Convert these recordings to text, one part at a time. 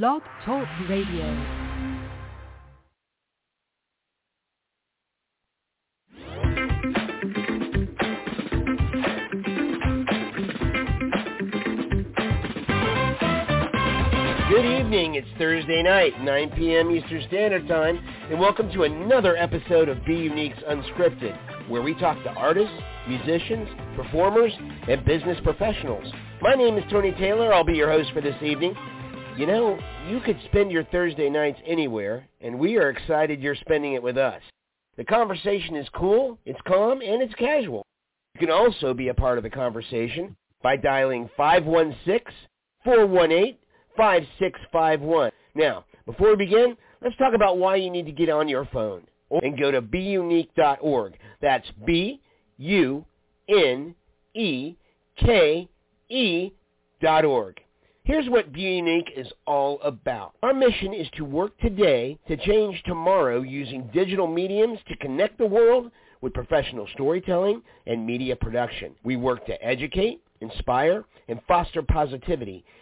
Blog Talk Radio. Good evening. It's Thursday night, 9 p.m. Eastern Standard Time, and welcome to another episode of Be Unique's Unscripted, where we talk to artists, musicians, performers, and business professionals. My name is Tony Taylor. I'll be your host for this evening. You know, you could spend your Thursday nights anywhere, and we are excited you're spending it with us. The conversation is cool, it's calm, and it's casual. You can also be a part of the conversation by dialing 516-418 5651. Now, before we begin, let's talk about why you need to get on your phone and go to beunique.org. That's B-U-N-E-K-E dot org. Here's what Be Unique is all about. Our mission is to work today to change tomorrow using digital mediums to connect the world with professional storytelling and media production. We work to educate, inspire, and foster positivity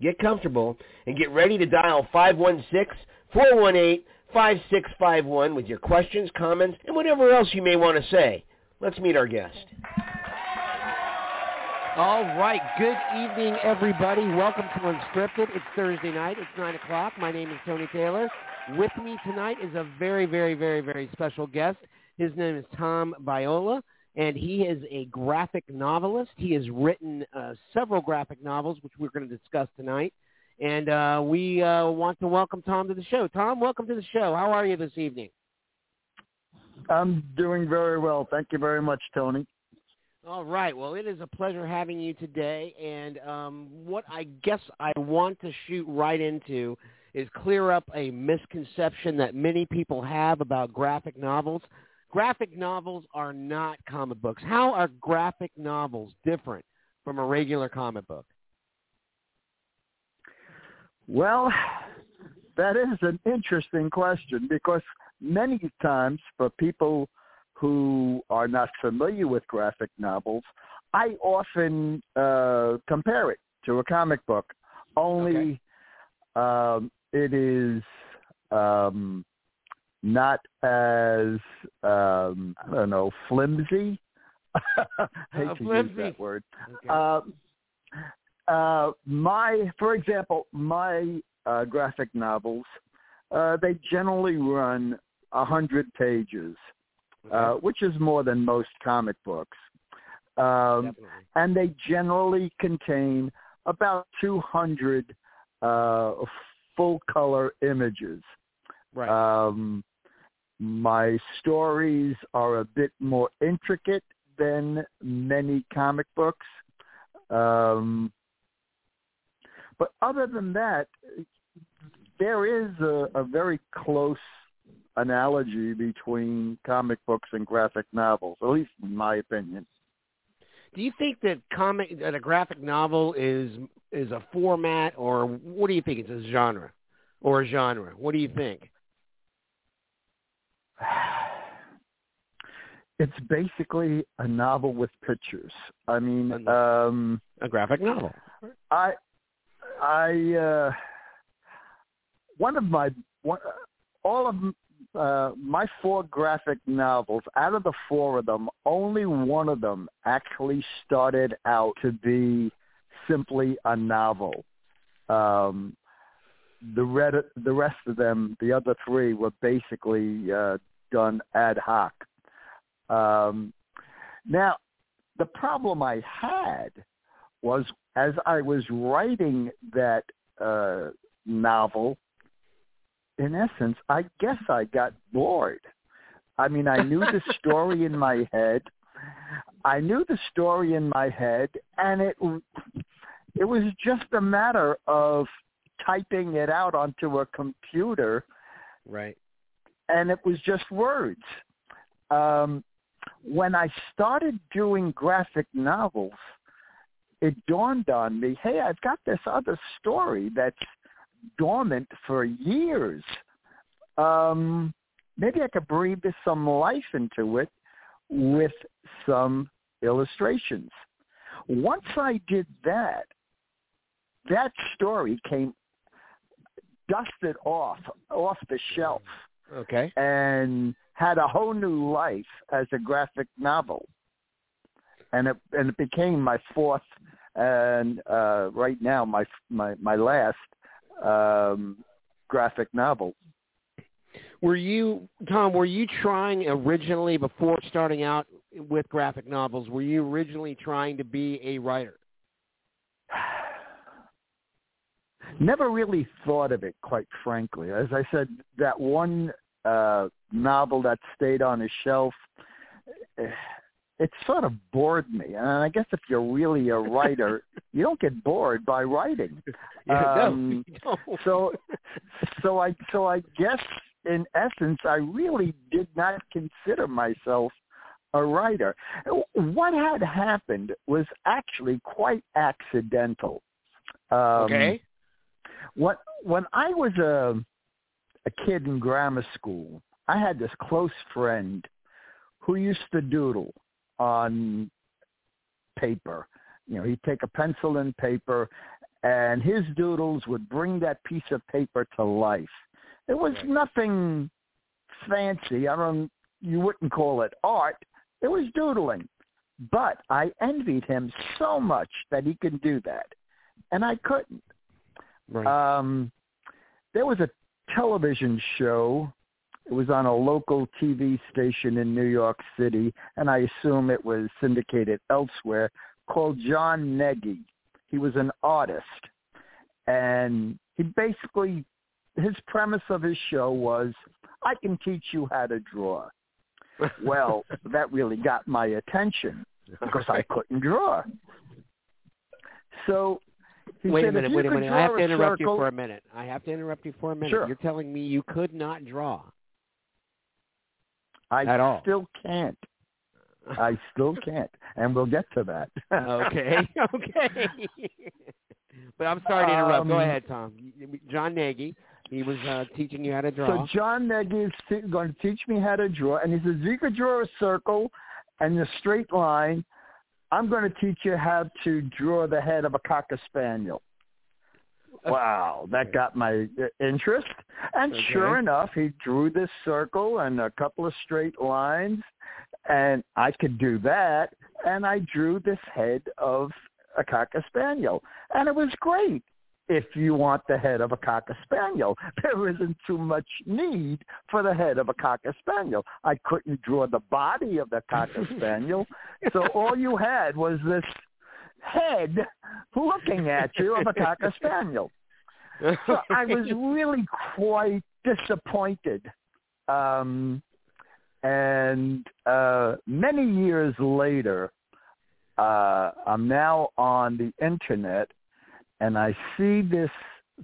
get comfortable, and get ready to dial 516-418-5651 with your questions, comments, and whatever else you may want to say. Let's meet our guest. All right. Good evening, everybody. Welcome to Unscripted. It's Thursday night. It's 9 o'clock. My name is Tony Taylor. With me tonight is a very, very, very, very special guest. His name is Tom Viola, and he is a graphic novelist. He has written uh, several graphic novels, which we're going to discuss tonight. And uh, we uh, want to welcome Tom to the show. Tom, welcome to the show. How are you this evening? I'm doing very well. Thank you very much, Tony. All right. Well, it is a pleasure having you today. And um, what I guess I want to shoot right into is clear up a misconception that many people have about graphic novels. Graphic novels are not comic books. How are graphic novels different from a regular comic book? Well, that is an interesting question because many times for people who are not familiar with graphic novels, I often uh, compare it to a comic book. Only Okay. um, it is um, not as um, I don't know flimsy. Hate Uh, to flimsy. use that word. Okay. Um, uh, my, for example, my uh, graphic novels, uh, they generally run a hundred pages, uh, which is more than most comic books, um, Definitely. and they generally contain about 200 uh, full color images. Right. Um, my stories are a bit more intricate than many comic books. Um, but other than that, there is a, a very close analogy between comic books and graphic novels, at least in my opinion. do you think that comic that a graphic novel is is a format or what do you think it's a genre or a genre? What do you think? It's basically a novel with pictures. I mean, um, A graphic novel. I, I, uh, one of my, one, all of uh, my four graphic novels, out of the four of them, only one of them actually started out to be simply a novel. Um, the red, the rest of them, the other three, were basically uh, done ad hoc. Um, now, the problem I had was as I was writing that uh, novel, in essence, I guess I got bored. I mean, I knew the story in my head. I knew the story in my head, and it it was just a matter of typing it out onto a computer Right. And it was just words. Um, when I started doing graphic novels, it dawned on me, hey, I've got this other story that's dormant for years. Um, maybe I could breathe some life into it with some illustrations. Once I did that, that story came dusted off off the shelf. Okay. And had a whole new life as a graphic novel. And it and it became my fourth and uh right now my my my last um graphic novel. Were you Tom, were you trying originally before starting out with graphic novels, were you originally trying to be a writer? Never really thought of it, quite frankly. As I said, that one uh, novel that stayed on a shelf, eh, it sort of bored me. And I guess if you're really a writer, you don't get bored by writing. Um, no, so, so I, so I guess in essence, I really did not consider myself a writer. What had happened was actually quite accidental. Um, okay. What when I was a a kid in grammar school, I had this close friend who used to doodle on paper. You know, he'd take a pencil and paper, and his doodles would bring that piece of paper to life. It was nothing fancy. I don't. You wouldn't call it art. It was doodling. But I envied him so much that he could do that, and I couldn't. Right. Um, there was a television show. It was on a local TV station in New York City, and I assume it was syndicated elsewhere, called Jon Gnagy. He was an artist, and he basically, his premise of his show was, I can teach you how to draw. well, that really got my attention because I couldn't draw. So he wait said, a minute, wait a minute. I have to interrupt circle, you for a minute. I have to interrupt you for a minute. Sure. You're telling me you could not draw. I at all. still can't. I still can't, and we'll get to that. okay, okay. but I'm sorry to interrupt. Go Um, ahead, Tom. Jon Gnagy, he was uh, teaching you how to draw. So Jon Gnagy is t- going to teach me how to draw, and he says you could draw a circle and a straight line. I'm going to teach you how to draw the head of a cocker spaniel. Wow, that got my interest. And Okay. sure enough, he drew this circle and a couple of straight lines, and I could do that. And I drew this head of a cocker spaniel, and it was great. If you want the head of a cocker spaniel, there isn't too much need for the head of a cocker spaniel. I couldn't draw the body of the cocker spaniel, so all you had was this head looking at you of a cocker spaniel. So I was really quite disappointed. Um, and uh, many years later, uh, I'm now on the internet, and I see this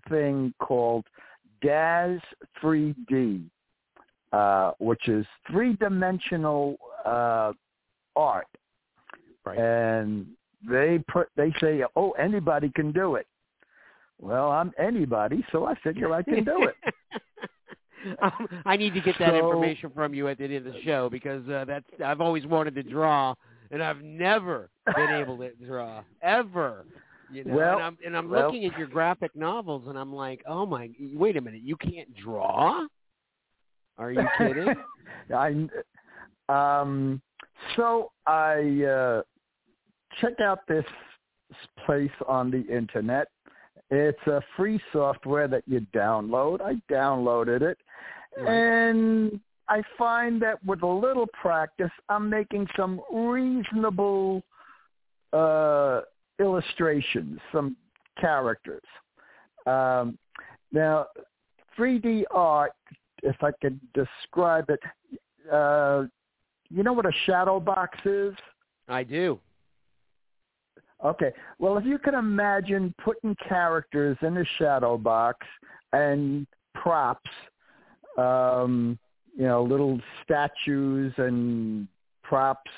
thing called DAZ 3D, uh, which is three-dimensional uh, art Right. and they put they say, "Oh, anybody can do it." Well, I'm anybody, so I figure I can do it. um, I need to get that So- information from you at the end of the show because uh, that's I've always wanted to draw and I've never been able to draw ever. You know, Well, and I'm and I'm well- looking at your graphic novels and I'm like, oh my, wait a minute, you can't draw? Are you kidding? I um so I uh check out this place on the internet. It's a free software that you download. I downloaded it Right. and I find that with a little practice I'm making some reasonable uh illustrations, some characters. Um now 3D art if I could describe it, uh, you know what a shadow box is? I do. Okay. Well, if you can imagine putting characters in a shadow box and props, um, you know, little statues and props,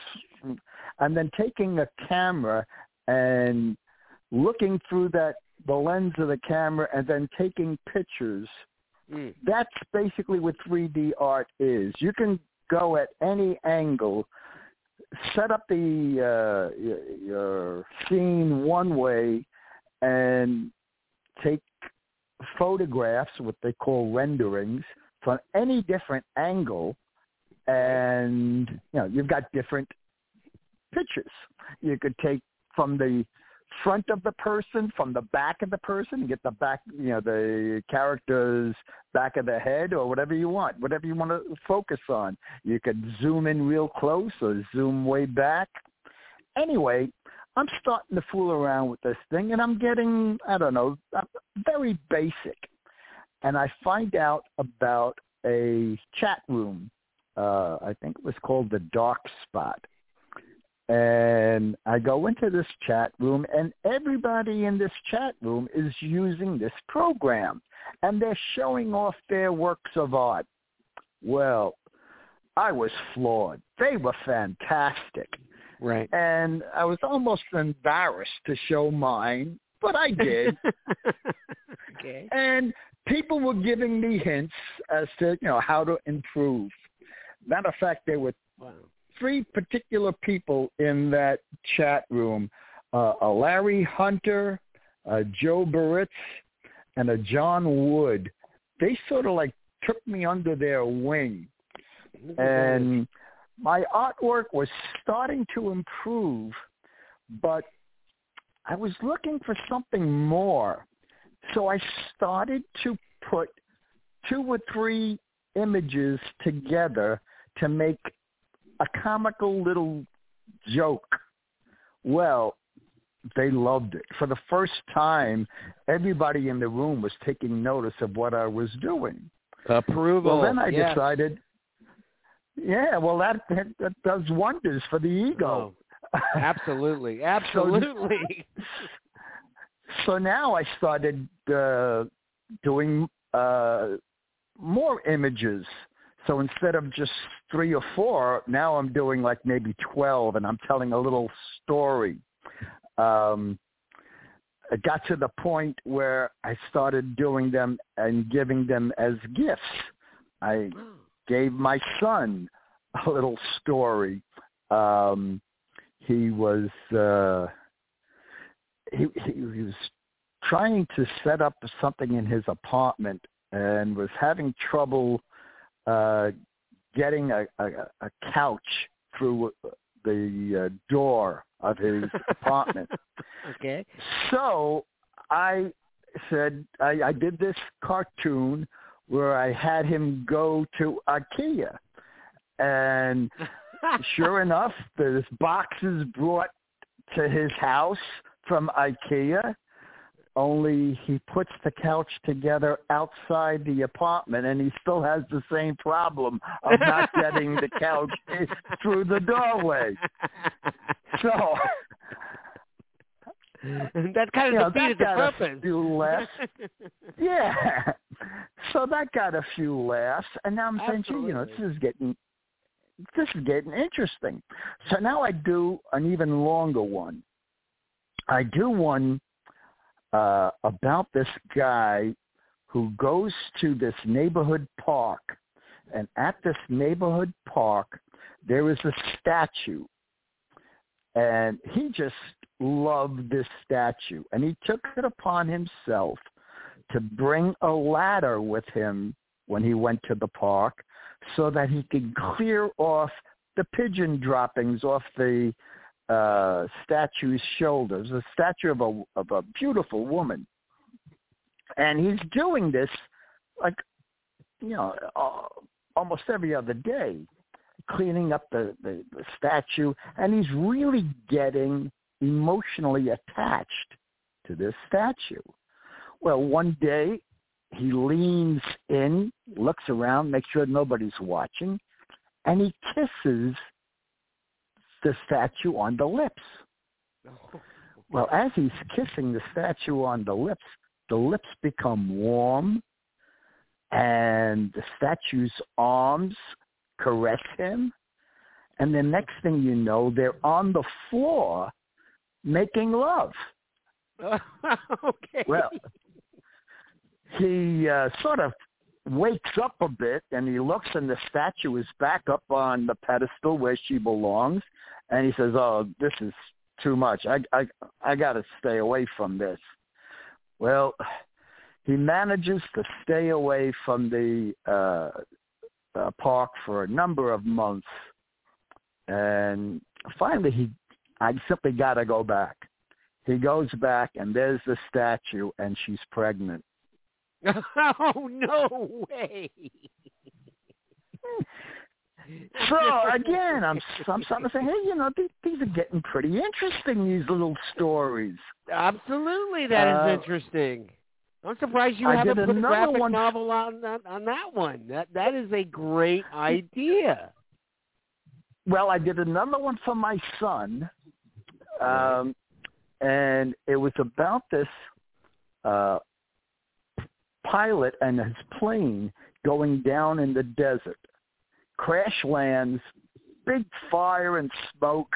and then taking a camera and looking through that the lens of the camera and then taking pictures. Mm. That's basically what 3D art is. You can go at any angle, set up the uh, your scene one way, and take photographs, what they call renderings, from any different angle, and you know you've got different pictures. You could take from the front of the person, from the back of the person, get the back, you know, the character's back of the head or whatever you want, whatever you want to focus on. You could zoom in real close or zoom way back. Anyway, I'm starting to fool around with this thing and I'm getting, I don't know, uh, very basic. And I find out about a chat room. Uh, I think it was called the Dark Spot and I go into this chat room and everybody in this chat room is using this program and they're showing off their works of art. Well, I was floored. They were fantastic. Right. And I was almost embarrassed to show mine, but I did. okay. And people were giving me hints as to, you know, how to improve. Matter of fact, there were. Three particular people in that chat room: uh, a Larry Hunter, a Joe Baritz, and a John Wood. They sort of like took me under their wing, and my artwork was starting to improve, but I was looking for something more. So I started to put two or three images together to make a comical little joke. Well, they loved it. For the first time, everybody in the room was taking notice of what I was doing. Approval. Well, then I decided, yeah, well, that, that, that does wonders for the ego. Oh, absolutely. Absolutely. so now I started uh, doing uh, more images. So instead of just three or four, now I'm doing like maybe 12 and I'm telling a little story. Um, it got to the point where I started doing them and giving them as gifts. I gave my son a little story. Um, he was uh, he he was trying to set up something in his apartment and was having trouble uh, getting a, a, a couch through the uh, door of his apartment. okay. So I said I, I did this cartoon where I had him go to IKEA, and sure enough, there's boxes brought to his house from IKEA. Only he puts the couch together outside the apartment, and he still has the same problem of not getting the couch through the doorway. So that kind know, of defeated that the got a purpose. few laughs. yeah. So that got a few laughs, and now I'm saying, gee, you know, this is getting this is getting interesting. So now I do an even longer one. I do one uh, about this guy who goes to this neighborhood park, and at this neighborhood park there is a statue, and he just loved this statue, and he took it upon himself to bring a ladder with him when he went to the park so that he could clear off the pigeon droppings off the uh, statue's shoulders, a statue of a of a beautiful woman, and he's doing this like you know uh, almost every other day, cleaning up the, the the statue, and he's really getting emotionally attached to this statue. Well, one day he leans in, looks around, makes sure nobody's watching, and he kisses the statue on the lips. Well, as he's kissing the statue on the lips, the lips become warm, and the statue's arms caress him. And the next thing you know, they're on the floor making love. okay. Well, he uh, sort of wakes up a bit and he looks and the statue is back up on the pedestal where she belongs and he says, "Oh, this is too much. I I I got to stay away from this." Well, he manages to stay away from the uh, uh park for a number of months and finally he I simply got to go back. He goes back and there's the statue and she's pregnant. oh no way. so again, I'm I'm starting to say, hey, you know, these, these are getting pretty interesting. These little stories. Absolutely, that is Uh, interesting. I'm surprised you I haven't put a another graphic one- novel on that on that one. That that is a great idea. Well, I did another one for my son, um, and it was about this uh, pilot and his plane going down in the desert. Crash lands, big fire and smoke,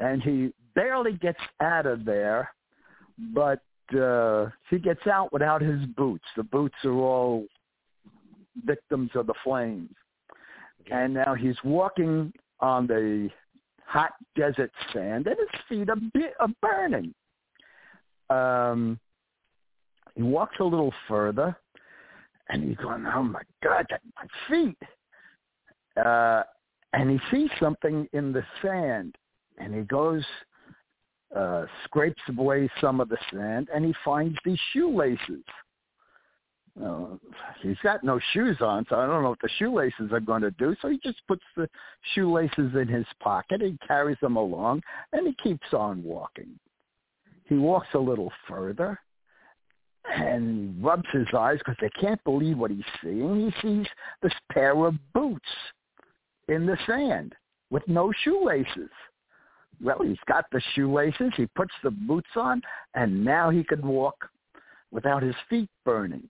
and he barely gets out of there, but uh, he gets out without his boots. The boots are all victims of the flames. And now he's walking on the hot desert sand, and his feet are, bi- are burning. Um, he walks a little further, and he's going, "Oh my God, my feet!" Uh, and he sees something in the sand, and he goes, uh, scrapes away some of the sand, and he finds these shoelaces. Uh, he's got no shoes on, so I don't know what the shoelaces are going to do. So he just puts the shoelaces in his pocket. He carries them along, and he keeps on walking. He walks a little further, and rubs his eyes because they can't believe what he's seeing. He sees this pair of boots in the sand with no shoelaces. Well, he's got the shoelaces. He puts the boots on, and now he can walk without his feet burning.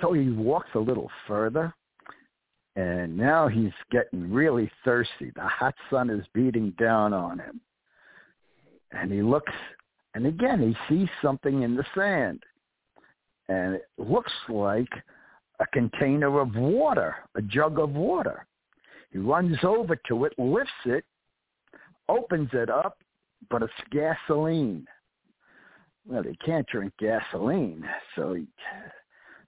So he walks a little further, and now he's getting really thirsty. The hot sun is beating down on him. And he looks, and again, he sees something in the sand. And it looks like a container of water, a jug of water. He runs over to it, lifts it, opens it up, but it's gasoline. Well, he can't drink gasoline, so he,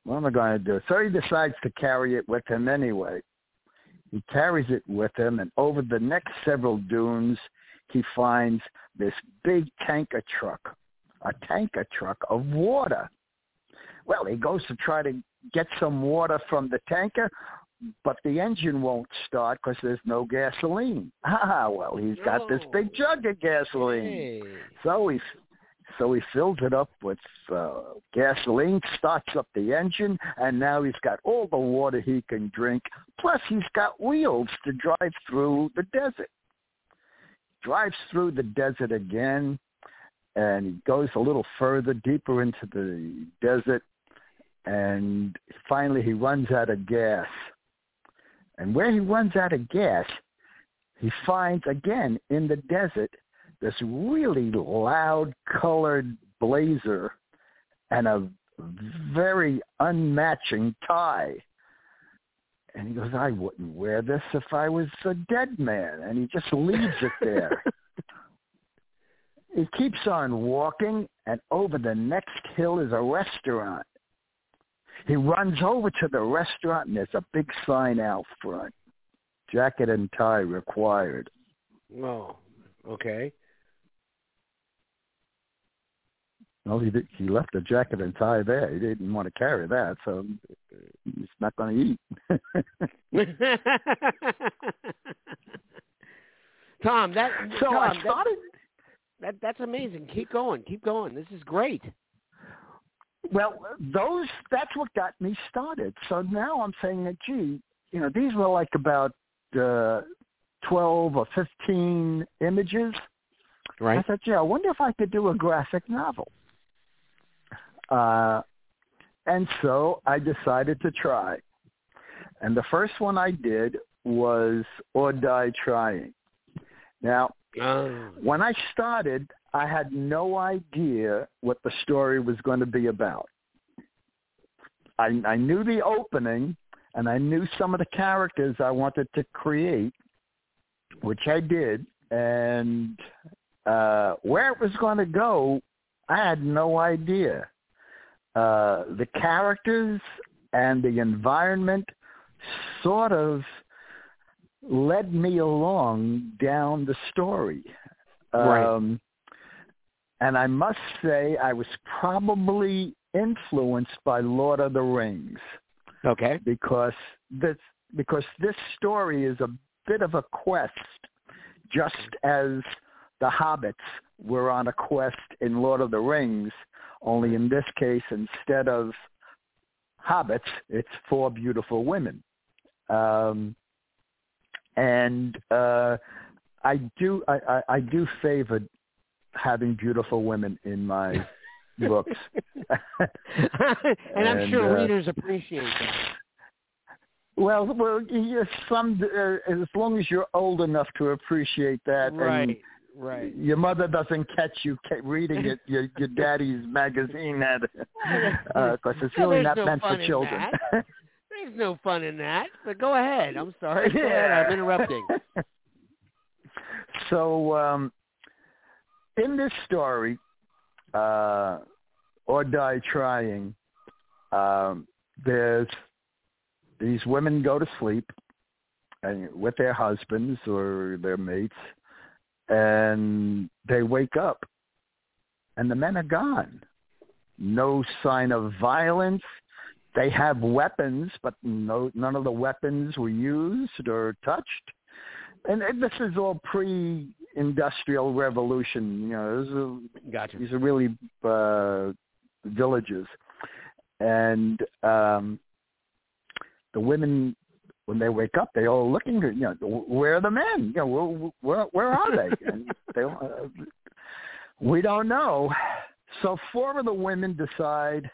what am I going to do? So he decides to carry it with him anyway. He carries it with him, and over the next several dunes, he finds this big tanker truck, a tanker truck of water. Well, he goes to try to get some water from the tanker, but the engine won't start because there's no gasoline. Ah, well, he's got this big jug of gasoline. Hey. So he so he fills it up with uh, gasoline, starts up the engine, and now he's got all the water he can drink. Plus, he's got wheels to drive through the desert. Drives through the desert again, and he goes a little further, deeper into the desert, and finally he runs out of gas. And where he runs out of gas, he finds again in the desert this really loud colored blazer and a very unmatching tie. And he goes, I wouldn't wear this if I was a dead man. And he just leaves it there. he keeps on walking, and over the next hill is a restaurant. He runs over to the restaurant, and there's a big sign out front. Jacket and tie required. Oh, okay. Well, he did, he left the jacket and tie there. He didn't want to carry that, so he's not going to eat. Tom, that so Tom, I that- started. that, that's amazing. Keep going. Keep going. This is great. Well, those that's what got me started. So now I'm saying that, gee, you know, these were like about uh, twelve or fifteen images. Right. I thought, yeah, I wonder if I could do a graphic novel. Uh, and so I decided to try. And the first one I did was Or Die Trying. Now, Oh. when I started, I had no idea what the story was going to be about. I, I knew the opening, and I knew some of the characters I wanted to create, which I did. And uh, where it was going to go, I had no idea. Uh, the characters and the environment sort of led me along down the story. Right. Um, and I must say I was probably influenced by Lord of the Rings Okay. because this because this story is a bit of a quest, just as the hobbits were on a quest in Lord of the Rings. Only in this case, instead of hobbits, it's four beautiful women. Um, and uh, I do I, I, I do favor having beautiful women in my books. and I'm sure uh, readers appreciate that. Well, well, yes, some uh, as long as you're old enough to appreciate that, Right. Right. and your mother doesn't catch you reading it, your your daddy's magazine, that because it's really there's not no meant for children. There's no fun in that. But go ahead. I'm sorry. Ahead. I'm interrupting. so, um, in this story, uh, or die trying, um, there's these women go to sleep and with their husbands or their mates, and they wake up, and the men are gone. No sign of violence. They have weapons, but no, none of the weapons were used or touched. And, and this is all pre-industrial revolution. You know, this is Gotcha. these are really uh, villages, and um, the women when they wake up, they all looking. You know, where are the men? You know, where where, where are they? And they uh, we don't know. So four of the women decide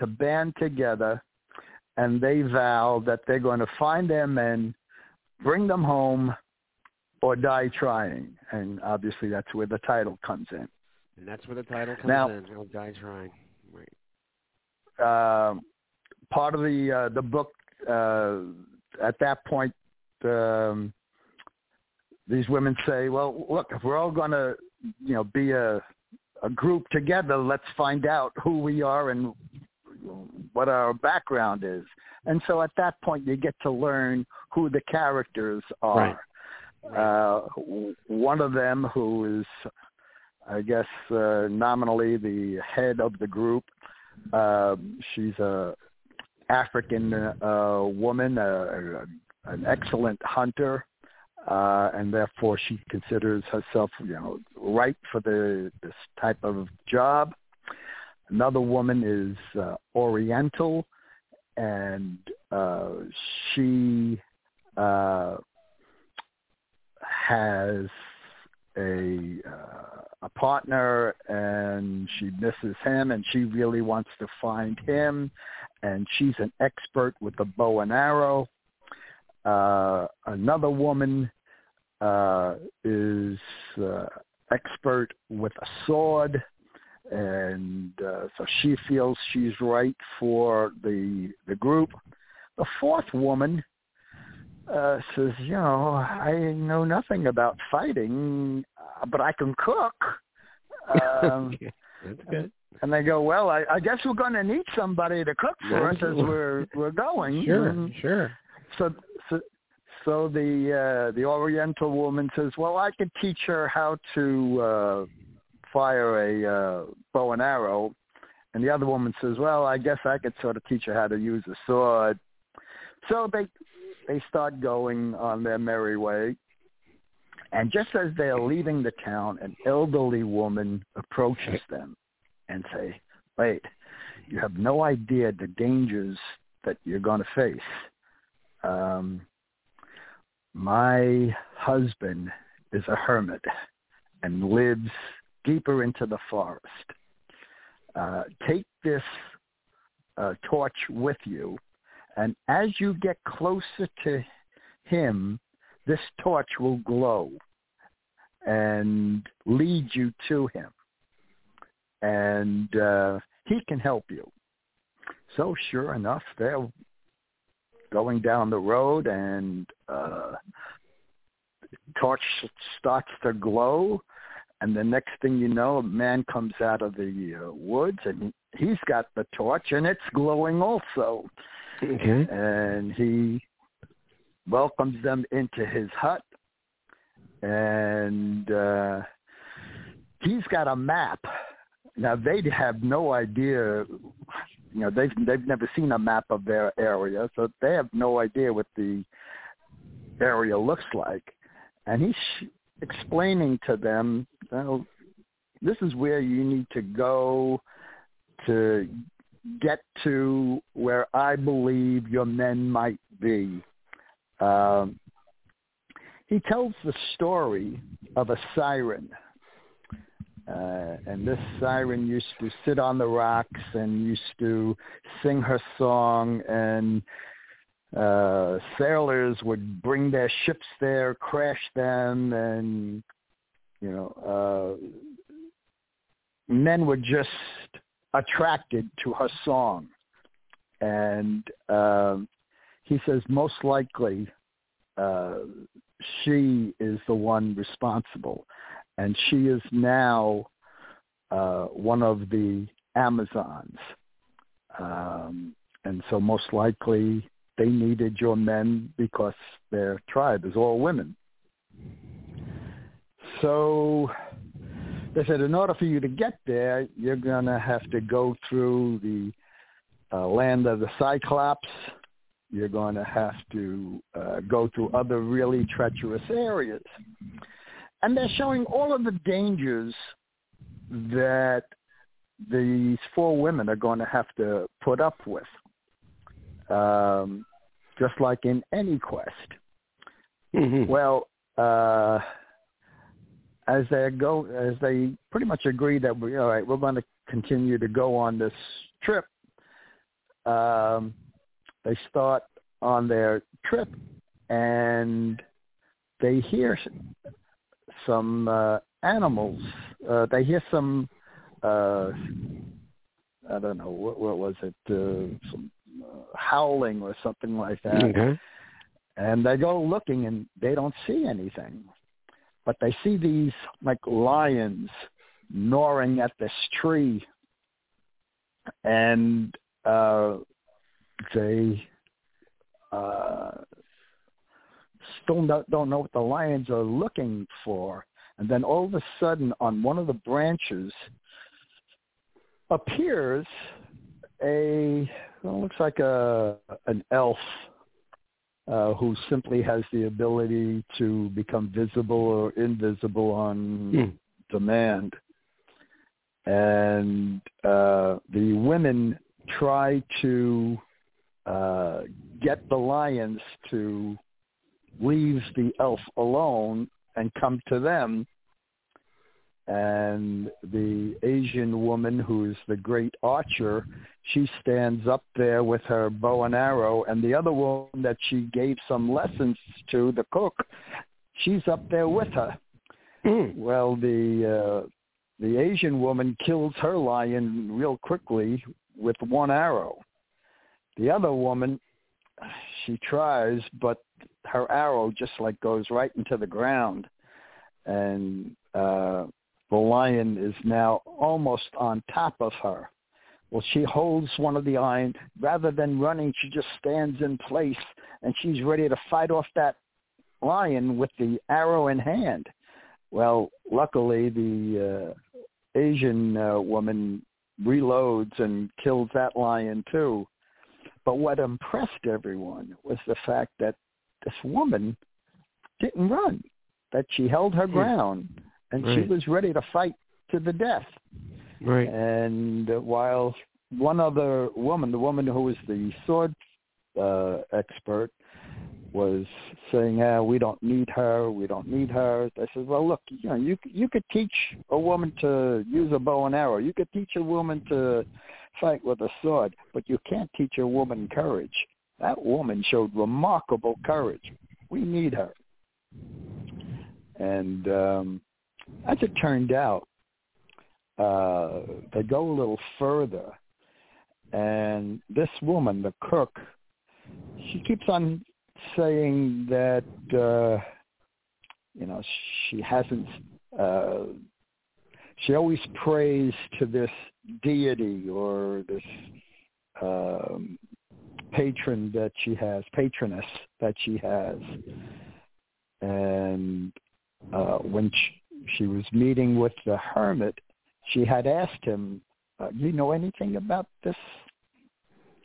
to band together, and they vow that they're going to find their men, bring them home, or die trying. And obviously, that's where the title comes in. And that's where the title comes Now- in. I'll die trying. Right. uh, part of the uh, the book uh, at that point um, these women say well look if we're all going to you know be a a group together let's find out who we are and what our background is. And so at that point you get to learn who the characters are. Uh, one of them who is I guess uh, nominally the head of the group um, she's a African uh, woman, uh, an excellent hunter, uh, and therefore she considers herself, you know, right for the this type of job. Another woman is uh, Oriental, and uh, she uh, has a uh, a partner and she misses him and she really wants to find him and she's an expert with the bow and arrow. Uh another woman uh is uh, expert with a sword and uh, so she feels she's right for the the group the fourth woman uh, says, you know, I know nothing about fighting, uh, but I can cook. Um, Okay. That's good. and they go, well, I, I guess we're going to need somebody to cook for us as we're we're going. Sure. And Sure. So so so the uh, the Oriental woman says, well, I could teach her how to uh, fire a uh, bow and arrow. And the other woman says, well, I guess I could sort of teach her how to use a sword. So they they start going on their merry way. And just as they're leaving the town, an elderly woman approaches them and say, wait, you have no idea the dangers that you're going to face. Um, my husband is a hermit and lives deeper into the forest. Uh, take this uh, torch with you, and as you get closer to him, this torch will glow and lead you to him, and uh, he can help you. So sure enough, they're going down the road, and uh, torch starts to glow, and the next thing you know, a man comes out of the uh, woods, and he's got the torch, and it's glowing also. Okay. And he welcomes them into his hut, and uh, he's got a map. Now they have no idea. You know, they've they've never seen a map of their area, so they have no idea what the area looks like. And he's explaining to them, well, this is where you need to go to get to where I believe your men might be. Um, he tells the story of a siren. Uh, and this siren used to sit on the rocks and used to sing her song and uh, sailors would bring their ships there, crash them, and you know, uh, men were just attracted to her song. And uh, he says most likely uh, she is the one responsible, and she is now uh, one of the Amazons. Um, and so most likely they needed your men because their tribe is all women. So they said, in order for you to get there, you're going to have to go through the uh, land of the Cyclops. You're going to have to uh, go through other really treacherous areas. And they're showing all of the dangers that these four women are going to have to put up with. Um, just like in any quest. Mm-hmm. Well, uh, as they go, as they pretty much agree that we, all right, we're going to continue to go on this trip. Um, they start on their trip, and they hear some uh, animals. Uh, they hear some. Uh, I don't know what, what was it. Uh, some howling or something like that. Okay. And they go looking and they don't see anything. But they see these like lions gnawing at this tree. And uh, they uh, still don't, don't know what the lions are looking for. And then all of a sudden on one of the branches appears a well, looks like a an elf uh, who simply has the ability to become visible or invisible on Mm. demand. And uh, the women try to uh, get the lions to leave the elf alone and come to them and the Asian woman who's the great archer, she stands up there with her bow and arrow, and the other woman that she gave some lessons to, the cook, she's up there with her. Mm. Well, the uh, the Asian woman kills her lion real quickly with one arrow. The other woman, she tries, but her arrow just like goes right into the ground, and uh, the lion is now almost on top of her. Well, she holds one of the lions. Rather than running, she just stands in place, and she's ready to fight off that lion with the arrow in hand. Well, luckily, the uh, Asian uh, woman reloads and kills that lion too. But what impressed everyone was the fact that this woman didn't run, that she held her ground and Right. she was ready to fight to the death. Right. And uh, while one other woman, the woman who was the sword uh, expert, was saying, "Ah, we don't need her. We don't need her." I said, "Well, look, you know, you you could teach a woman to use a bow and arrow. You could teach a woman to fight with a sword, but you can't teach a woman courage. That woman showed remarkable courage. We need her. And um, as it turned out, uh, they go a little further, and this woman, the cook, she keeps on saying that uh, you know she hasn't. Uh, she always prays to this deity or this um, patron that she has, patroness that she has, and uh, when she, she was meeting with the hermit, she had asked him, uh, "Do you know anything about this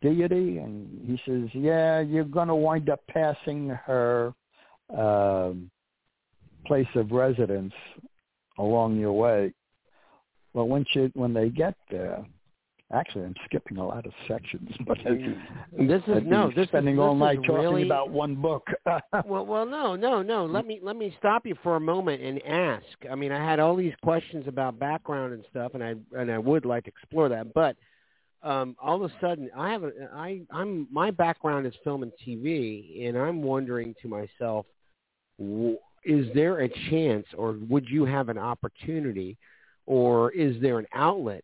deity?" And he says, "Yeah, you're going to wind up passing her um, place of residence along your way." Well, when she when they get there, Actually, I'm skipping a lot of sections, but this is no. This spending is, all night talking really, about one book. well, well, no, no, no. Let me let me stop you for a moment and ask. I mean, I had all these questions about background and stuff, and I and I would like to explore that, but um, all of a sudden, I have a, I I'm my background is film and TV, and I'm wondering to myself, is there a chance, or would you have an opportunity, or is there an outlet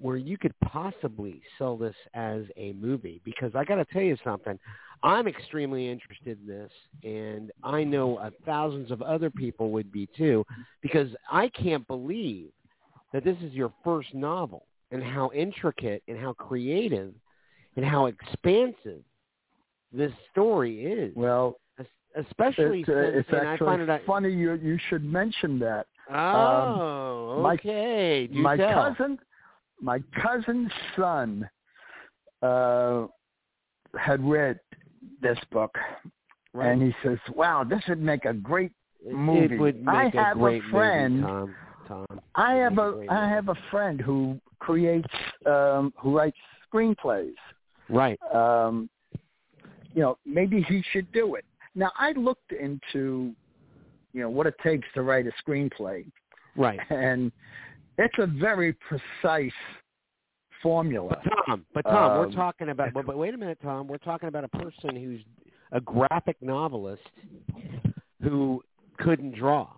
where you could possibly sell this as a movie because I got to tell you something. I'm extremely interested in this, and I know uh, thousands of other people would be too, because I can't believe that this is your first novel and how intricate and how creative and how expansive this story is. Well, especially it's, since, uh, it's and actually I find it funny you you should mention that. Oh, um, my, okay. Do my tell. cousin my cousin's son uh, had read this book, right. and he says, "Wow, this would make a great movie." It would make I a have great a friend. Movie, Tom. Tom. I have a great I have a friend who creates um, who writes screenplays. Right. Um, you know, maybe he should do it. Now, I looked into, you know, what it takes to write a screenplay, Right. and it's a very precise formula. But Tom, but Tom, Um, we're talking about. But, but wait a minute, Tom. We're talking about a person who's a graphic novelist who couldn't draw.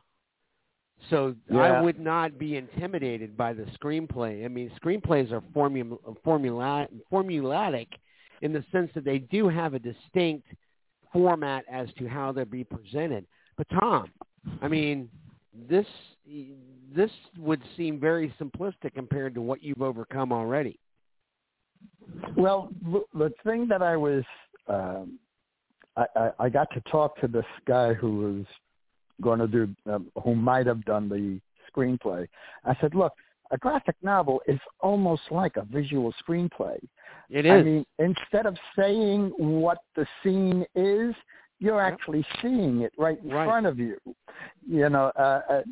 So Yeah. I would not be intimidated by the screenplay. I mean, screenplays are formula, formula, formulatic in the sense that they do have a distinct format as to how they'll be presented. But Tom, I mean, this this would seem very simplistic compared to what you've overcome already. Well, the- thing that I was, um, I, I, I got to talk to this guy who was going to do, um, who might have done the screenplay. I said, look, a graphic novel is almost like a visual screenplay. It is. I mean, instead of saying what the scene is, you're actually seeing it right in Right. front of you. You know, uh, uh,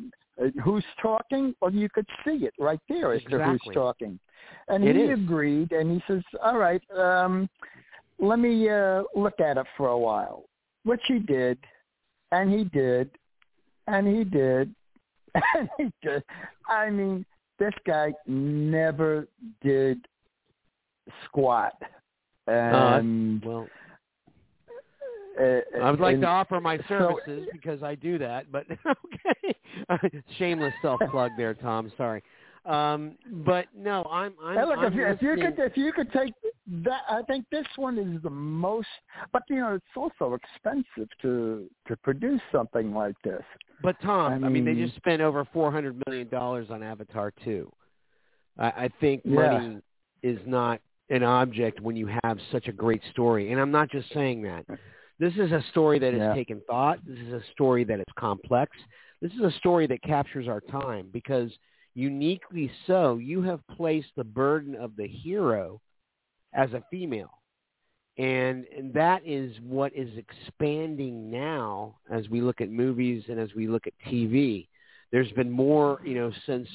uh, who's talking? Well, you could see it right there as to who's talking. And It he is. agreed, and he says, "All right, um, let me uh, look at it for a while," which he did, and he did, and he did, and he did. I mean, this guy never did squat, and well, uh, I would like to offer my so- services because I do that, but okay. Shameless self plug there, Tom. Sorry. Um, but no, I'm. I'm, Hey, look, I'm if you, if you could if you could take that, I think this one is the most. But you know, it's also expensive to to produce something like this. But Tom, I mean, they mean- just spent over four hundred million dollars on Avatar two. I, I think Yeah. money is not an object when you have such a great story, and I'm not just saying that. This is a story that has Yeah. taken thought. This is a story that is complex. This is a story that captures our time because uniquely so, you have placed the burden of the hero as a female. And, and that is what is expanding now as we look at movies and as we look at TV. There's been more, you know, since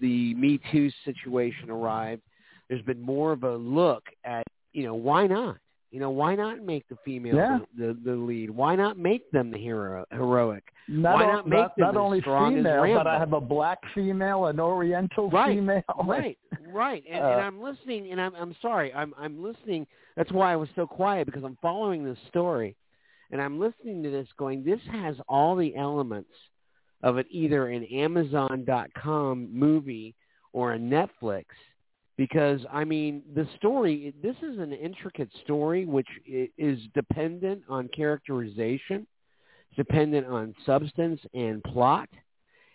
the Me Too situation arrived. There's been more of a look at, you know, why not? You know, why not make the female Yeah. the, the the lead? Why not make them the hero heroic? Not, Why not make not, them not only strong as female, but I have a black female, an Oriental Right, female. right, right. And, Uh, and I'm listening, and I'm I'm sorry, I'm I'm listening. That's why I was so quiet because I'm following this story, and I'm listening to this, going, this has all the elements of it, either an Amazon.com movie or a Netflix. Because I mean, the story. This is an intricate story, which is dependent on characterization, dependent on substance and plot.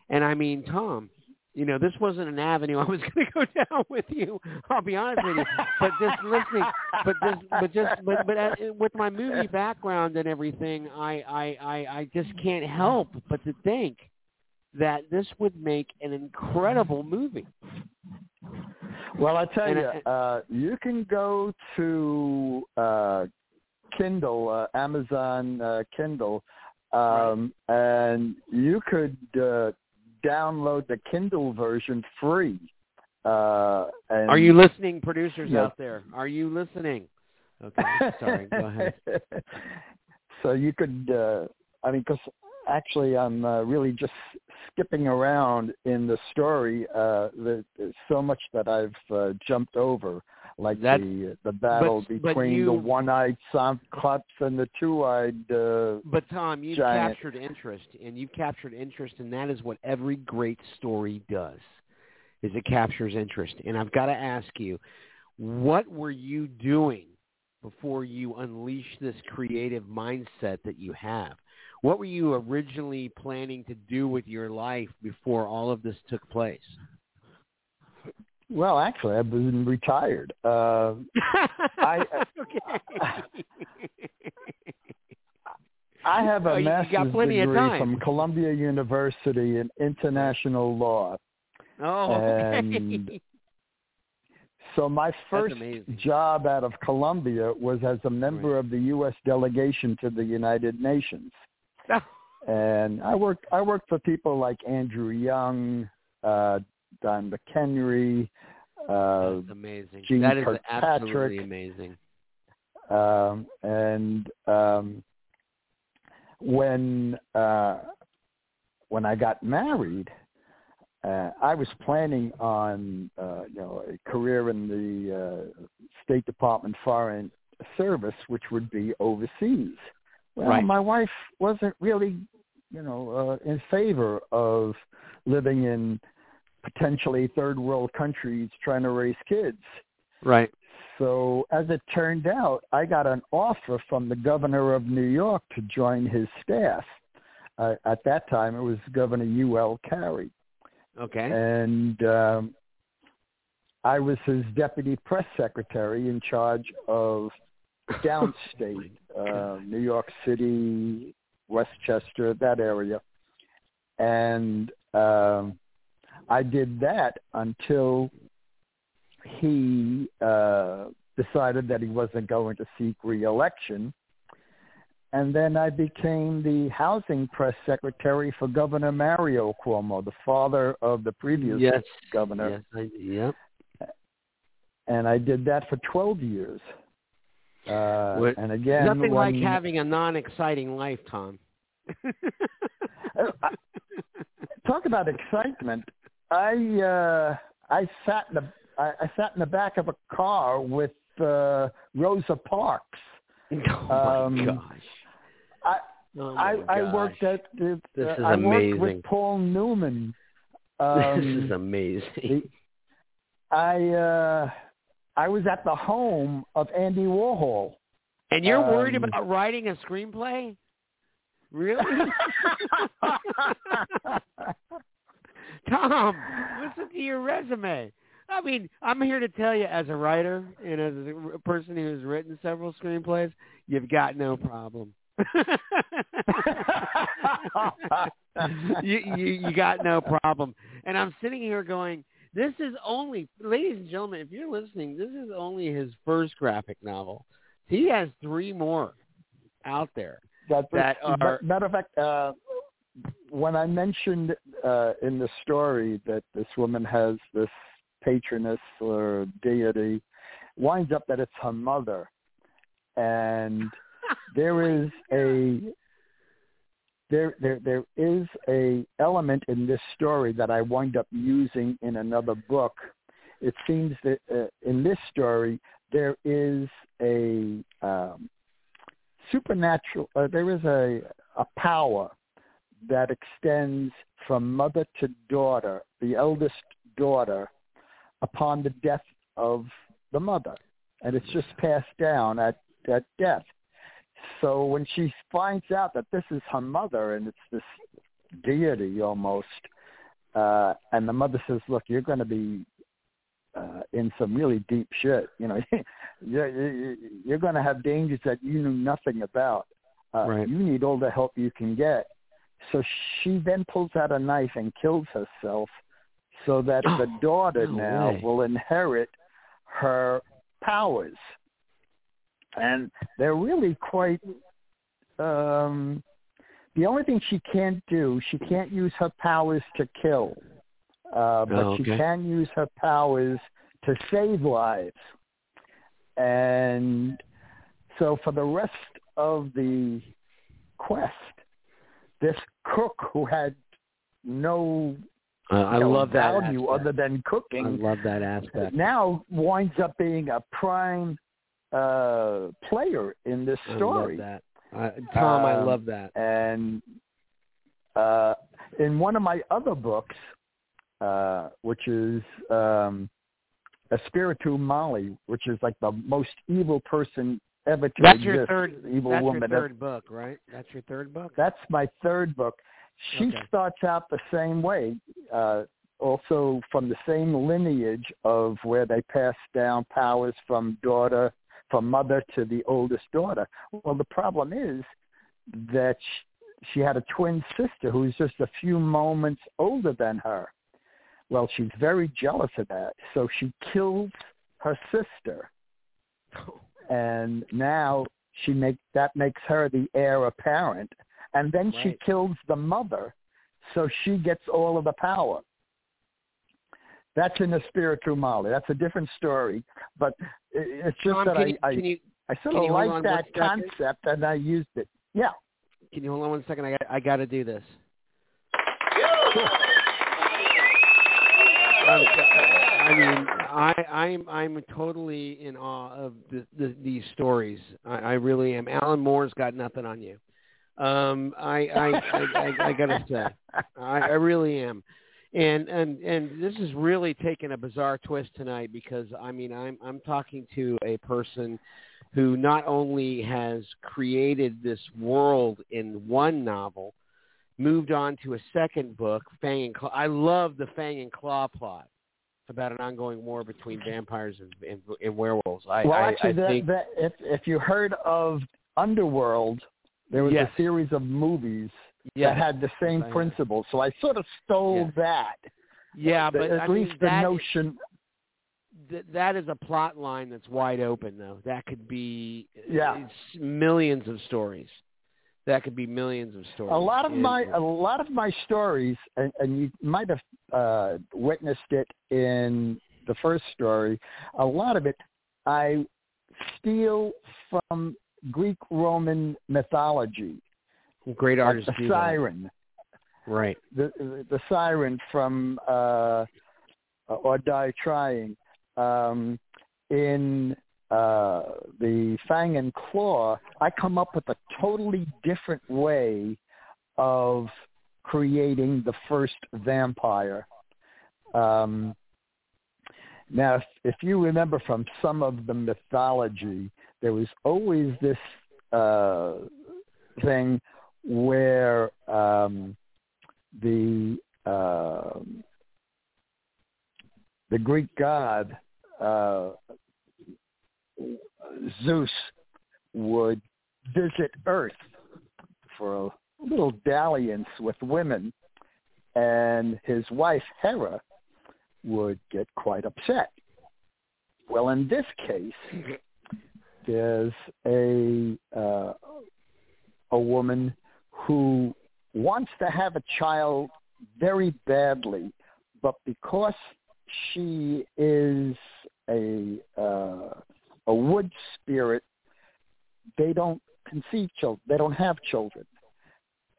And I mean, Tom, you know, this wasn't an avenue I was going to go down with you. I'll be honest with you. But just listening, but just, but just, but, but uh, with my movie background and everything, I, I, I, I just can't help but to think that this would make an incredible movie. Well, I tell And you, I- uh, you can go to uh, Kindle, uh, Amazon uh, Kindle, um, and you could uh, download the Kindle version free. Uh, and Are you listening, producers Yeah. out there? Are you listening? Okay, sorry. Go ahead. so you could, uh, I mean, because actually I'm uh, really just skipping around in the story. Uh, there's so much that I've uh, jumped over, like That- the the battle but- but between you- the one-eyed Cyclops and the two-eyed. Uh, But Tom, you've Giant. captured interest, and you've captured interest, and that is what every great story does, is it captures interest. And I've got to ask you, what were you doing before you unleashed this creative mindset that you have? What were you originally planning to do with your life before all of this took place? well, actually, I've been retired. Uh, I- okay. I have Oh, a got master's degree from Columbia University in international law. oh, okay. And So my first job out of Columbia was as a member Right. of the U.S. delegation to the United Nations, and I worked I worked for people like Andrew Young, uh, Don McHenry, uh, That's amazing. Jeane that is Kirkpatrick. absolutely amazing. um, and um, when uh, when I got married, uh, I was planning on uh, you know a career in the uh, State Department Foreign Service, which would be overseas. Well, Right. my wife wasn't really you know uh, in favor of living in potentially third world countries trying to raise kids. Right. So as it turned out, I got an offer from the governor of New York to join his staff. Uh, at that time, it was Governor Hugh L. Carey, Okay. and um, I was his deputy press secretary in charge of downstate, uh, New York City, Westchester, that area, and um, I did that until he uh, decided that he wasn't going to seek reelection. And then I became the housing press secretary for Governor Mario Cuomo, the father of the previous yes. governor. Yes. I, yep. And I did that for 12 years. Uh, What- and again, Nothing like when- having a non-exciting life, Tom. Uh, talk about excitement. I uh, I sat in the I, I sat in the back of a car with uh, Rosa Parks. oh my Um, gosh. I Oh my I, I worked at the, This is I worked amazing. with Paul Newman. this is Um, amazing. I uh, I was at the home of Andy Warhol. And you're worried um, about writing a screenplay? Really? Tom, listen to your resume. I mean, I'm here to tell you as a writer and as a person who has written several screenplays, you've got no problem. you, you you got no problem. And I'm sitting here going, this is only, ladies and gentlemen, if you're listening, this is only his first graphic novel. He has three more out there. that, that are- matter of fact, uh, when I mentioned uh, in the story that this woman has this patroness or deity, winds up that it's her mother, and there is a there there there is a element in this story that I wind up using in another book. It seems that uh, in this story there is a um, supernatural. Uh, there is a a power that extends from mother to daughter, the eldest daughter, upon the death of the mother, and it's just passed down at at death. So when she finds out that this is her mother and it's this deity almost, uh, and the mother says, "Look, you're going to be uh, in some really deep shit. You know, you're, you're going to have dangers that you knew nothing about. Uh, right. You need all the help you can get." So she then pulls out a knife and kills herself, so that Oh, the daughter no now way. will inherit her powers and they're really quite um the only thing she can't do she can't use her powers to kill uh but Oh, she can use her powers to save lives and so for the rest of the quest this cook who had no Uh, I know, love that value aspect. other than cooking. I love that aspect. now winds up being a prime uh player in this story. I love that. I, Tom, I Um, love that. And uh in one of my other books, uh, which is um Espiritu Mali, which is like the most evil person ever to That's exist. your third. evil That's woman. your ever- third book, right? That's your third book. That's my third book. She Okay. starts out the same way, uh, also from the same lineage of where they pass down powers from daughter, from mother to the oldest daughter. Well, the problem is that she, she had a twin sister who's just a few moments older than her. Well, she's very jealous of that, so she kills her sister and now she make that makes her the heir apparent and then she kills the mother so she gets all of the power that's in the Espiritu Mali. That's a different story, but it's just Tom, that can, I, you, I, can you I sort can of you like that one second? concept and I used it. Yeah. can you hold on one second? I got I got to do this. I'm, I mean, I, I'm I'm totally in awe of the, the, these stories. I, I really am. Alan Moore's got nothing on you. Um, I I, I, I, I gotta say, I, I really am. And and and this is really taking a bizarre twist tonight because I mean I'm I'm talking to a person who not only has created this world in one novel, moved on to a second book, Fang and Claw. I love the Fang and Claw plot It's about an ongoing war between vampires and, and, and werewolves. I, well, I, actually, I that, think that, if if you heard of Underworld, there was Yes. a series of movies yes, that had the same I have. principle. So I sort of stole Yes. that. yeah, but at I least mean, the notion. th- that is a plot line that's wide open, though. That could be Yeah. it's millions of stories. That could be millions of stories. A lot of And- my a lot of my stories, and, and you might have uh, witnessed it in the first story. A lot of it I steal from Greek Roman mythology, great like artists the siren, Right. the the siren from uh, or die trying. Um, in uh, the Fang and Claw, I come up with a totally different way of creating the first vampire. Um, now, if, if you remember from some of the mythology, there was always this uh, thing where um, the uh, the Greek god uh, Zeus would visit Earth for a little dalliance with women, and his wife Hera would get quite upset. Well, in this case, there's a uh, a woman who wants to have a child very badly, but because she is a uh, a wood spirit, they don't conceive children. They don't have children.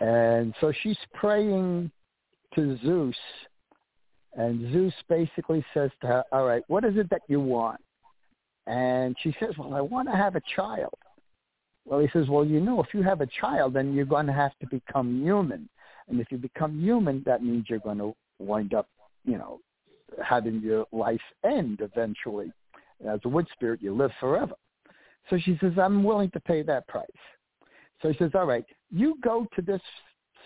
And so she's praying to Zeus, and Zeus basically says to her, all right, what is it that you want? And she says, well, I want to have a child. Well, he says, well, you know, if you have a child, then you're going to have to become human. And if you become human, that means you're going to wind up, you know, having your life end eventually. As a wood spirit, you live forever. So she says, I'm willing to pay that price. So he says, all right, you go to this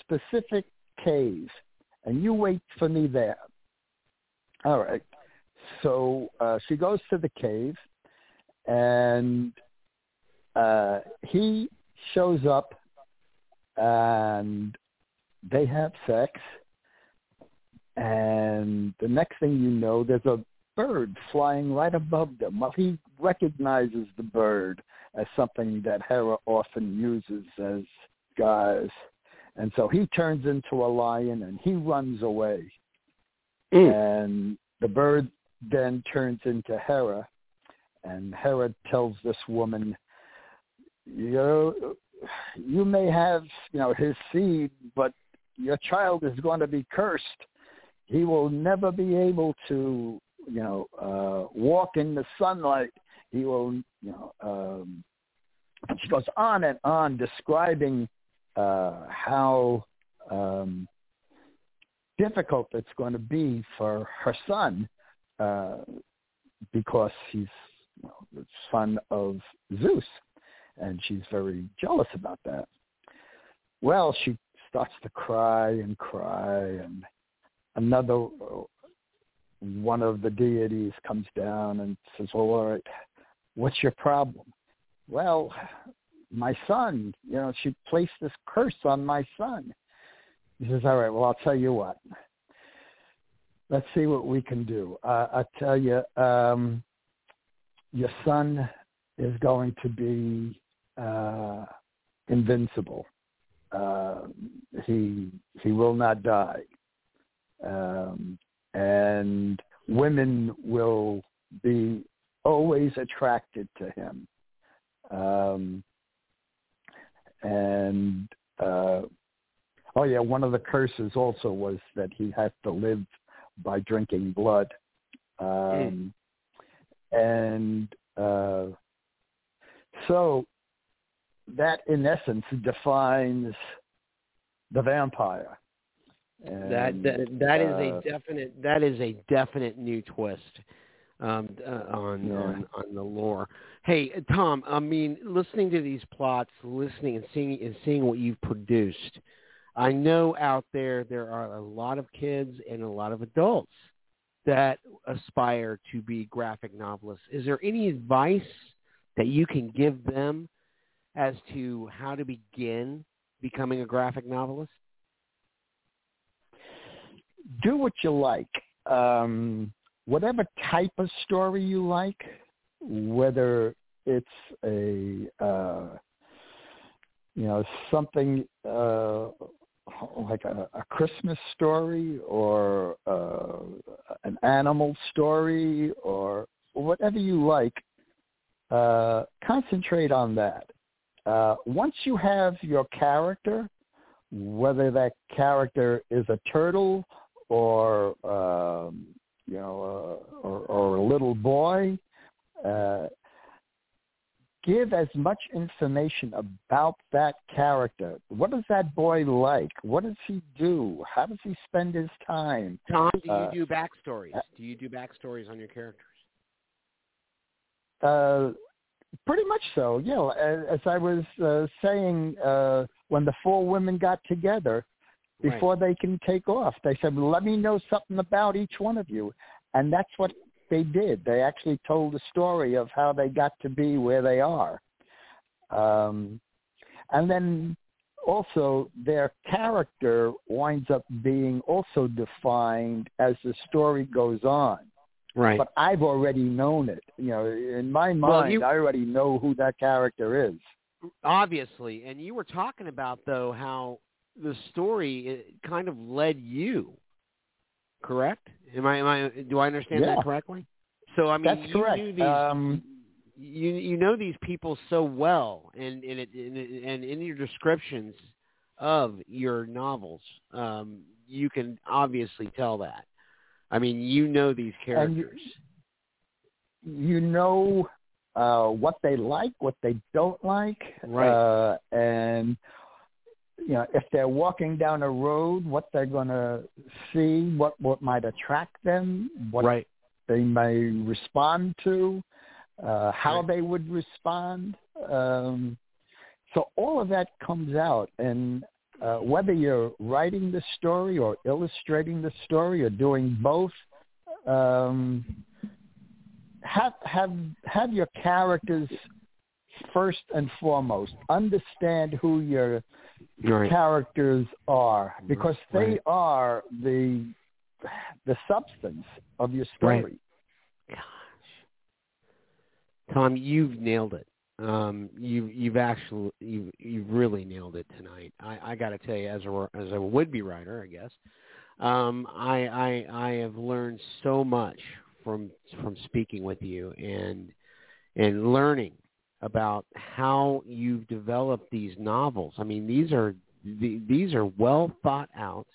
specific cave and you wait for me there. All right. So uh, she goes to the cave and uh, he shows up and they have sex. And the next thing you know there's a bird flying right above them. Well he recognizes the bird as something that hera often uses as guys. And so he turns into a lion and he runs away. Mm. and the bird then turns into hera. And hera tells this woman you know, you may have, you know, his seed, but your child is going to be cursed. He will never be able to, you know, uh, walk in the sunlight. He will, you know, um, she goes on and on describing uh, how um, difficult it's going to be for her son uh, because he's you know, the son of Zeus and she's very jealous about that. Well, she starts to cry and cry, and another one of the deities comes down and says, "Well, all right, what's your problem?" Well, my son, you know, she placed this curse on my son. He says, "All right, well, I'll tell you what. Let's see what we can do. Uh, I tell you, um, your son is going to be uh, invincible. Uh, he he will not die, um, and women will be always attracted to him. Um, and uh, oh yeah, one of the curses also was that he had to live by drinking blood. Um, mm. And uh, so that in essence defines the vampire. And, that that, that uh, is a uh, definite that is a definite new twist um, uh, on, yeah. on on the lore. Hey Tom, I mean, listening to these plots, listening and seeing and seeing what you've produced, I know out there there are a lot of kids and a lot of adults that aspire to be graphic novelists. Is there any advice that you can give them as to how to begin becoming a graphic novelist? Do what you like. Um, whatever type of story you like, whether it's a uh, you know something uh, like a, a Christmas story or uh, an animal story or whatever you like, uh, concentrate on that. Uh, once you have your character, whether that character is a turtle or um, you know uh, or, or, a little boy, uh, give as much information about that character. What does that boy like? What does he do? How does he spend his time? Tom, do you uh, do backstories? Do you do backstories on your characters? Pretty much so, yeah. As I was uh, saying, uh, when the four women got together, before right. they can take off, they said, "Let me know something about each one of you," and that's what they did. They actually told the story of how they got to be where they are, um, and then also their character winds up being also defined as the story goes on. Right. But I've already known it. You know, in my mind, well, you, I already know who that character is. Obviously, and you were talking about though how the story kind of led you. Correct? Am I? Am I? Do I understand yeah. that correctly? So I mean, that's you correct. knew these. Um, you you know these people so well, and and, it, and, and in your descriptions of your novels, um, you can obviously tell that. I mean, you know these characters. You, you know uh, what they like, what they don't like, right. uh, and you know if they're walking down a road, what they're going to see, what what might attract them, what right. they may respond to, uh, how right. they would respond. Um, so all of that comes out, and uh, whether you're writing the story or illustrating the story or doing both, um, have have have your characters first and foremost. Understand who your right. characters are because they right. are the the substance of your story. Right. Gosh. Tom, you've nailed it. Um, you, you've actually you you've really nailed it tonight. I, I got to tell you, as a as a would be writer, I guess, um, I, I I have learned so much from from speaking with you and and learning about how you've developed these novels. I mean, these are these are well thought out,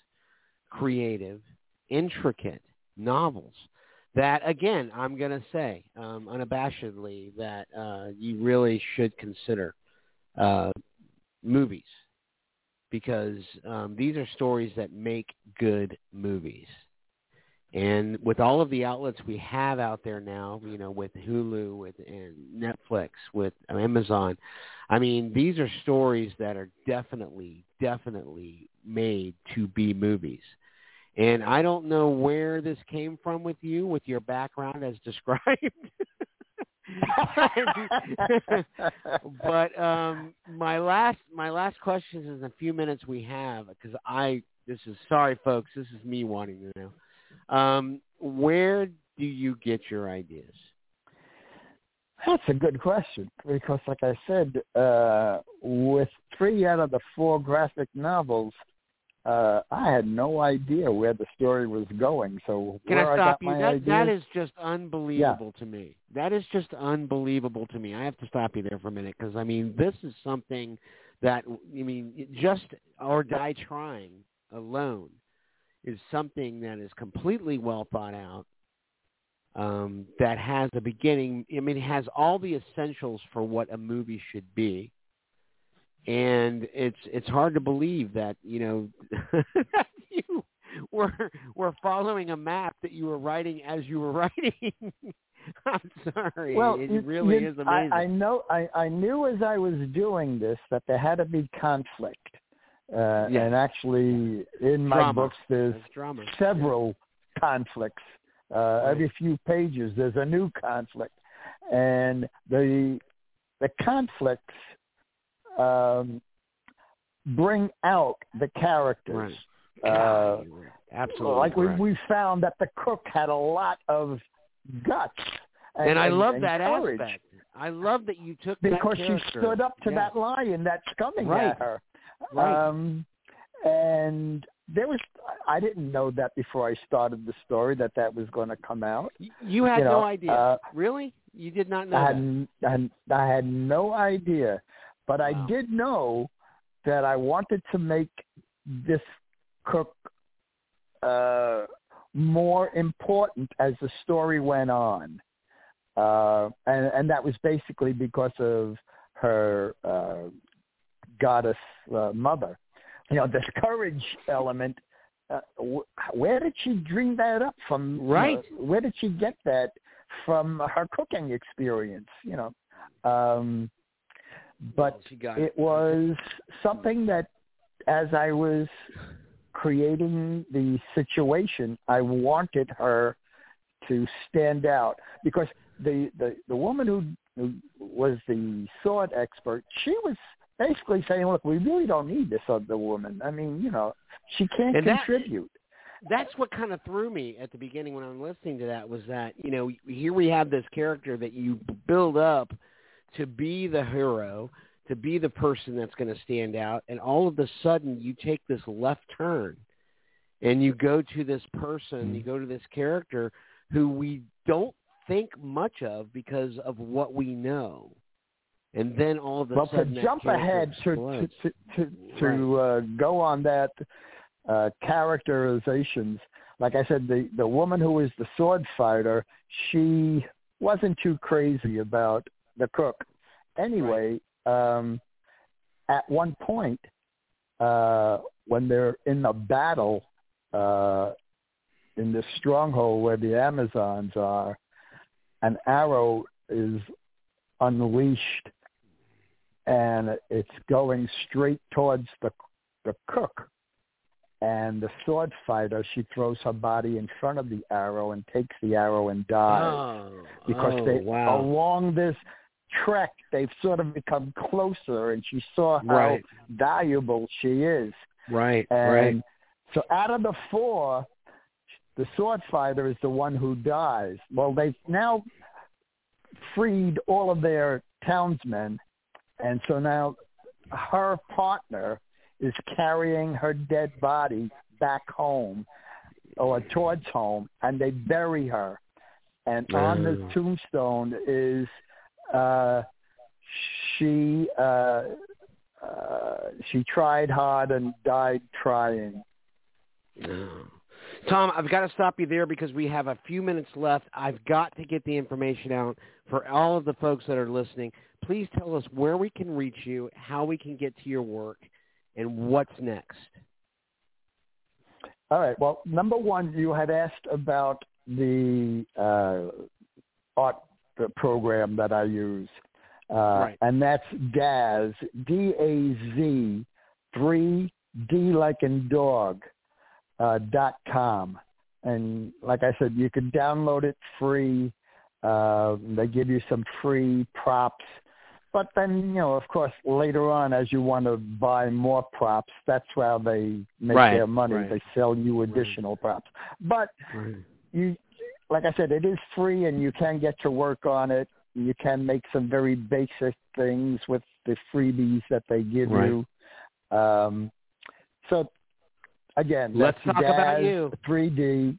creative, intricate novels that again I'm going to say um, unabashedly that uh, you really should consider uh, movies because um, these are stories that make good movies. And with all of the outlets we have out there now, you know, with Hulu, with and Netflix, with Amazon, I mean, these are stories that are definitely, definitely made to be movies. And I don't know where this came from with you, with your background as described. but um, my last my last question is in the few minutes we have because I this is sorry folks this is me wanting to know um, where do you get your ideas? That's a good question because, like I said, uh, with three out of the four graphic novels, uh, I had no idea where the story was going. So can where I stop I you? That, ideas, that is just unbelievable yeah. to me. That is just unbelievable to me. I have to stop you there for a minute because I mean, this is something that I mean, just or die trying alone is something that is completely well thought out. Um, that has a beginning. I mean, it has all the essentials for what a movie should be and it's it's hard to believe that you know that you were were following a map that you were writing as you were writing. I'm sorry. Well, it really is amazing. I, I know. I, I knew as I was doing this that there had to be conflict, uh, Yes. and actually, in my Drama. books, there's several conflicts. Uh, Every few pages, there's a new conflict, and the the conflicts um, bring out the characters. Right. Uh, absolutely like we correct. we found that the cook had a lot of guts, and, and I love and that courage aspect. I love that you took that. because she stood up to that lion that's coming Right. at her. Right. Um, and there was I didn't know that before I started the story that that was going to come out. You had you know, no idea. uh, really? You did not know I had, I had I had no idea, but I did know that I wanted to make this cook uh, more important as the story went on, uh, and, and that was basically because of her uh, goddess uh, mother. You know, this courage element. Uh, wh- where did she dream that up from? Right. Where did she get that from her cooking experience? You know, um, but oh, she got it was something that as I was creating the situation, I wanted her to stand out because the the, the woman who, who was the sword expert, she was basically saying, "Look, we really don't need this other woman. I mean, you know, she can't And that- contribute." that's what kind of threw me at the beginning when I'm listening to that was that you know here we have this character that you build up to be the hero, to be the person that's going to stand out, and all of a sudden you take this left turn, and you go to this person, you go to this character who we don't think much of because of what we know. And then all of a well, sudden, to jump ahead to to to, to, to right. uh, go on that uh, characterizations. Like I said, the the woman who was the sword fighter, she wasn't too crazy about the cook. Anyway, right. um, at one point, uh, when they're in the battle uh, in this stronghold where the Amazons are, an arrow is unleashed and it's going straight towards the the cook and the sword fighter she throws her body in front of the arrow and takes the arrow and dies oh, because oh, they wow. along this trek they've sort of become closer and she saw how right. valuable she is right and right so out of the four the sword fighter is the one who dies well they've now freed all of their townsmen and so now her partner is carrying her dead body back home or towards home and they bury her and on the Mm. tombstone is uh she uh uh she tried hard and died trying. Tom, I've got to stop you there because we have a few minutes left. I've got to get the information out for all of the folks that are listening. Please tell us where we can reach you, how we can get to your work, and what's next. all right well number one you had asked about the uh art program that i use uh Right. and that's daz d a z 3 d like in dog uh, dot com. And like I said, you can download it free. Uh, they give you some free props. But then, you know, of course, later on, as you want to buy more props, that's how they make Right, their money. right. They sell you additional props. But you, like I said, it is free, and you can get to work on it. You can make some very basic things with the freebies that they give Right. you. Um, so again, Let's talk about Daz you. 3D.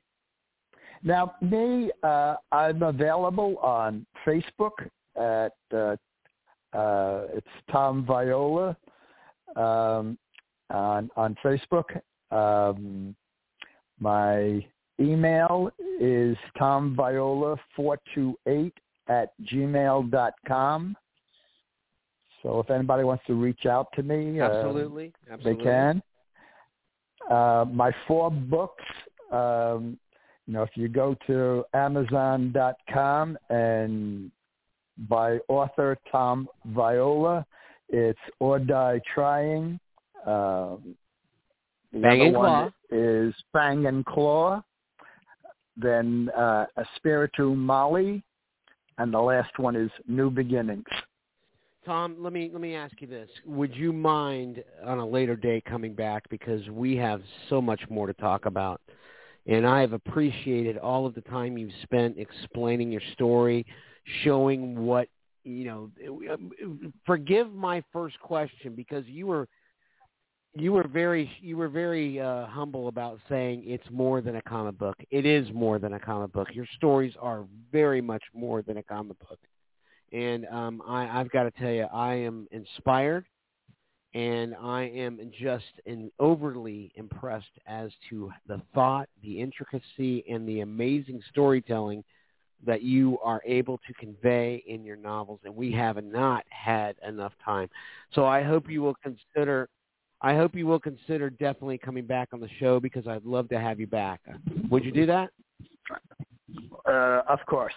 Now, me, uh, I'm available on Facebook at uh, uh, it's Tom Viola um, on on Facebook. Um, my email is tomviola428 at gmail dot com. So if anybody wants to reach out to me, uh, Absolutely. they can. Uh, my four books, um, you know, if you go to Amazon.com and by author Tom Viola, it's Or Die Trying. Um, the Fang other and one Claw. is Fang and Claw. Then uh, Espiritu Mali, and the last one is New Beginnings. Tom, let me let me ask you this: Would you mind on a later date coming back because we have so much more to talk about, and I have appreciated all of the time you've spent explaining your story, showing what you know. Forgive my first question because you were you were very you were very uh, humble about saying it's more than a comic book. It is more than a comic book. Your stories are very much more than a comic book and um, I, I've got to tell you, I am inspired, and I am just in, overly impressed as to the thought, the intricacy, and the amazing storytelling that you are able to convey in your novels, and we have not had enough time. So I hope you will consider. I hope you will consider definitely coming back on the show because I'd love to have you back. Would you do that? Uh, of course.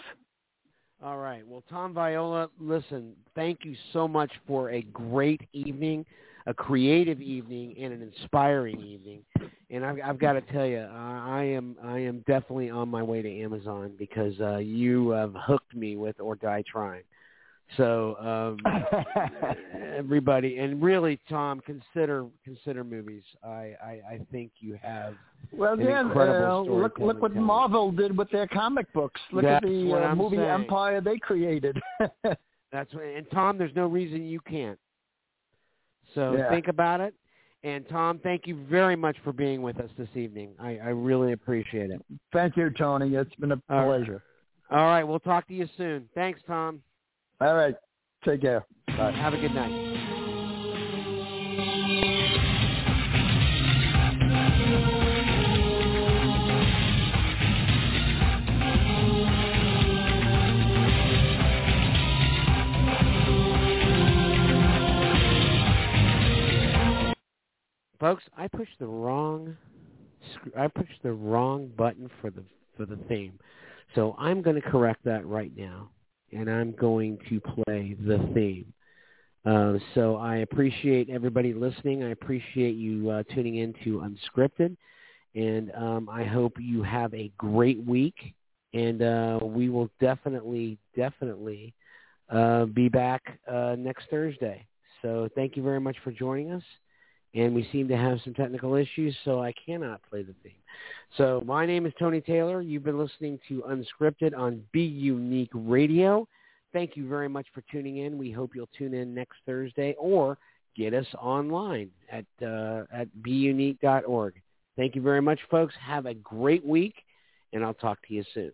All right. Well, Tom Viola, listen, thank you so much for a great evening, a creative evening, and an inspiring evening. And I've, I've got to tell you, I am I am definitely on my way to Amazon because uh, you have hooked me with Or Die Trying. So um, everybody, and really, Tom, consider consider movies. I I, I think you have Well, yeah, uh, look look what Marvel did with their comic books. Look That's at the uh, movie saying. empire they created. That's what, and Tom, there's no reason you can't. So Yeah. think about it. And Tom, thank you very much for being with us this evening. I, I really appreciate it. Thank you, Tony. It's been a All right. pleasure. All right. We'll talk to you soon. Thanks, Tom. All right. Take care. Bye. Have a good night. Folks, I pushed the wrong I pushed the wrong button for the for the theme. So I'm going to correct that right now, and I'm going to play the theme. Uh, so I appreciate everybody listening. I appreciate you uh, tuning in to Unscripted, and um, I hope you have a great week. And uh, we will definitely, definitely uh, be back uh, next Thursday. So thank you very much for joining us and we seem to have some technical issues, so I cannot play the theme. So my name is Tony Taylor. You've been listening to Unscripted on Be Unique Radio. Thank you very much for tuning in. We hope you'll tune in next Thursday or get us online at uh, at beunique.org. Thank you very much, folks. Have a great week, and I'll talk to you soon.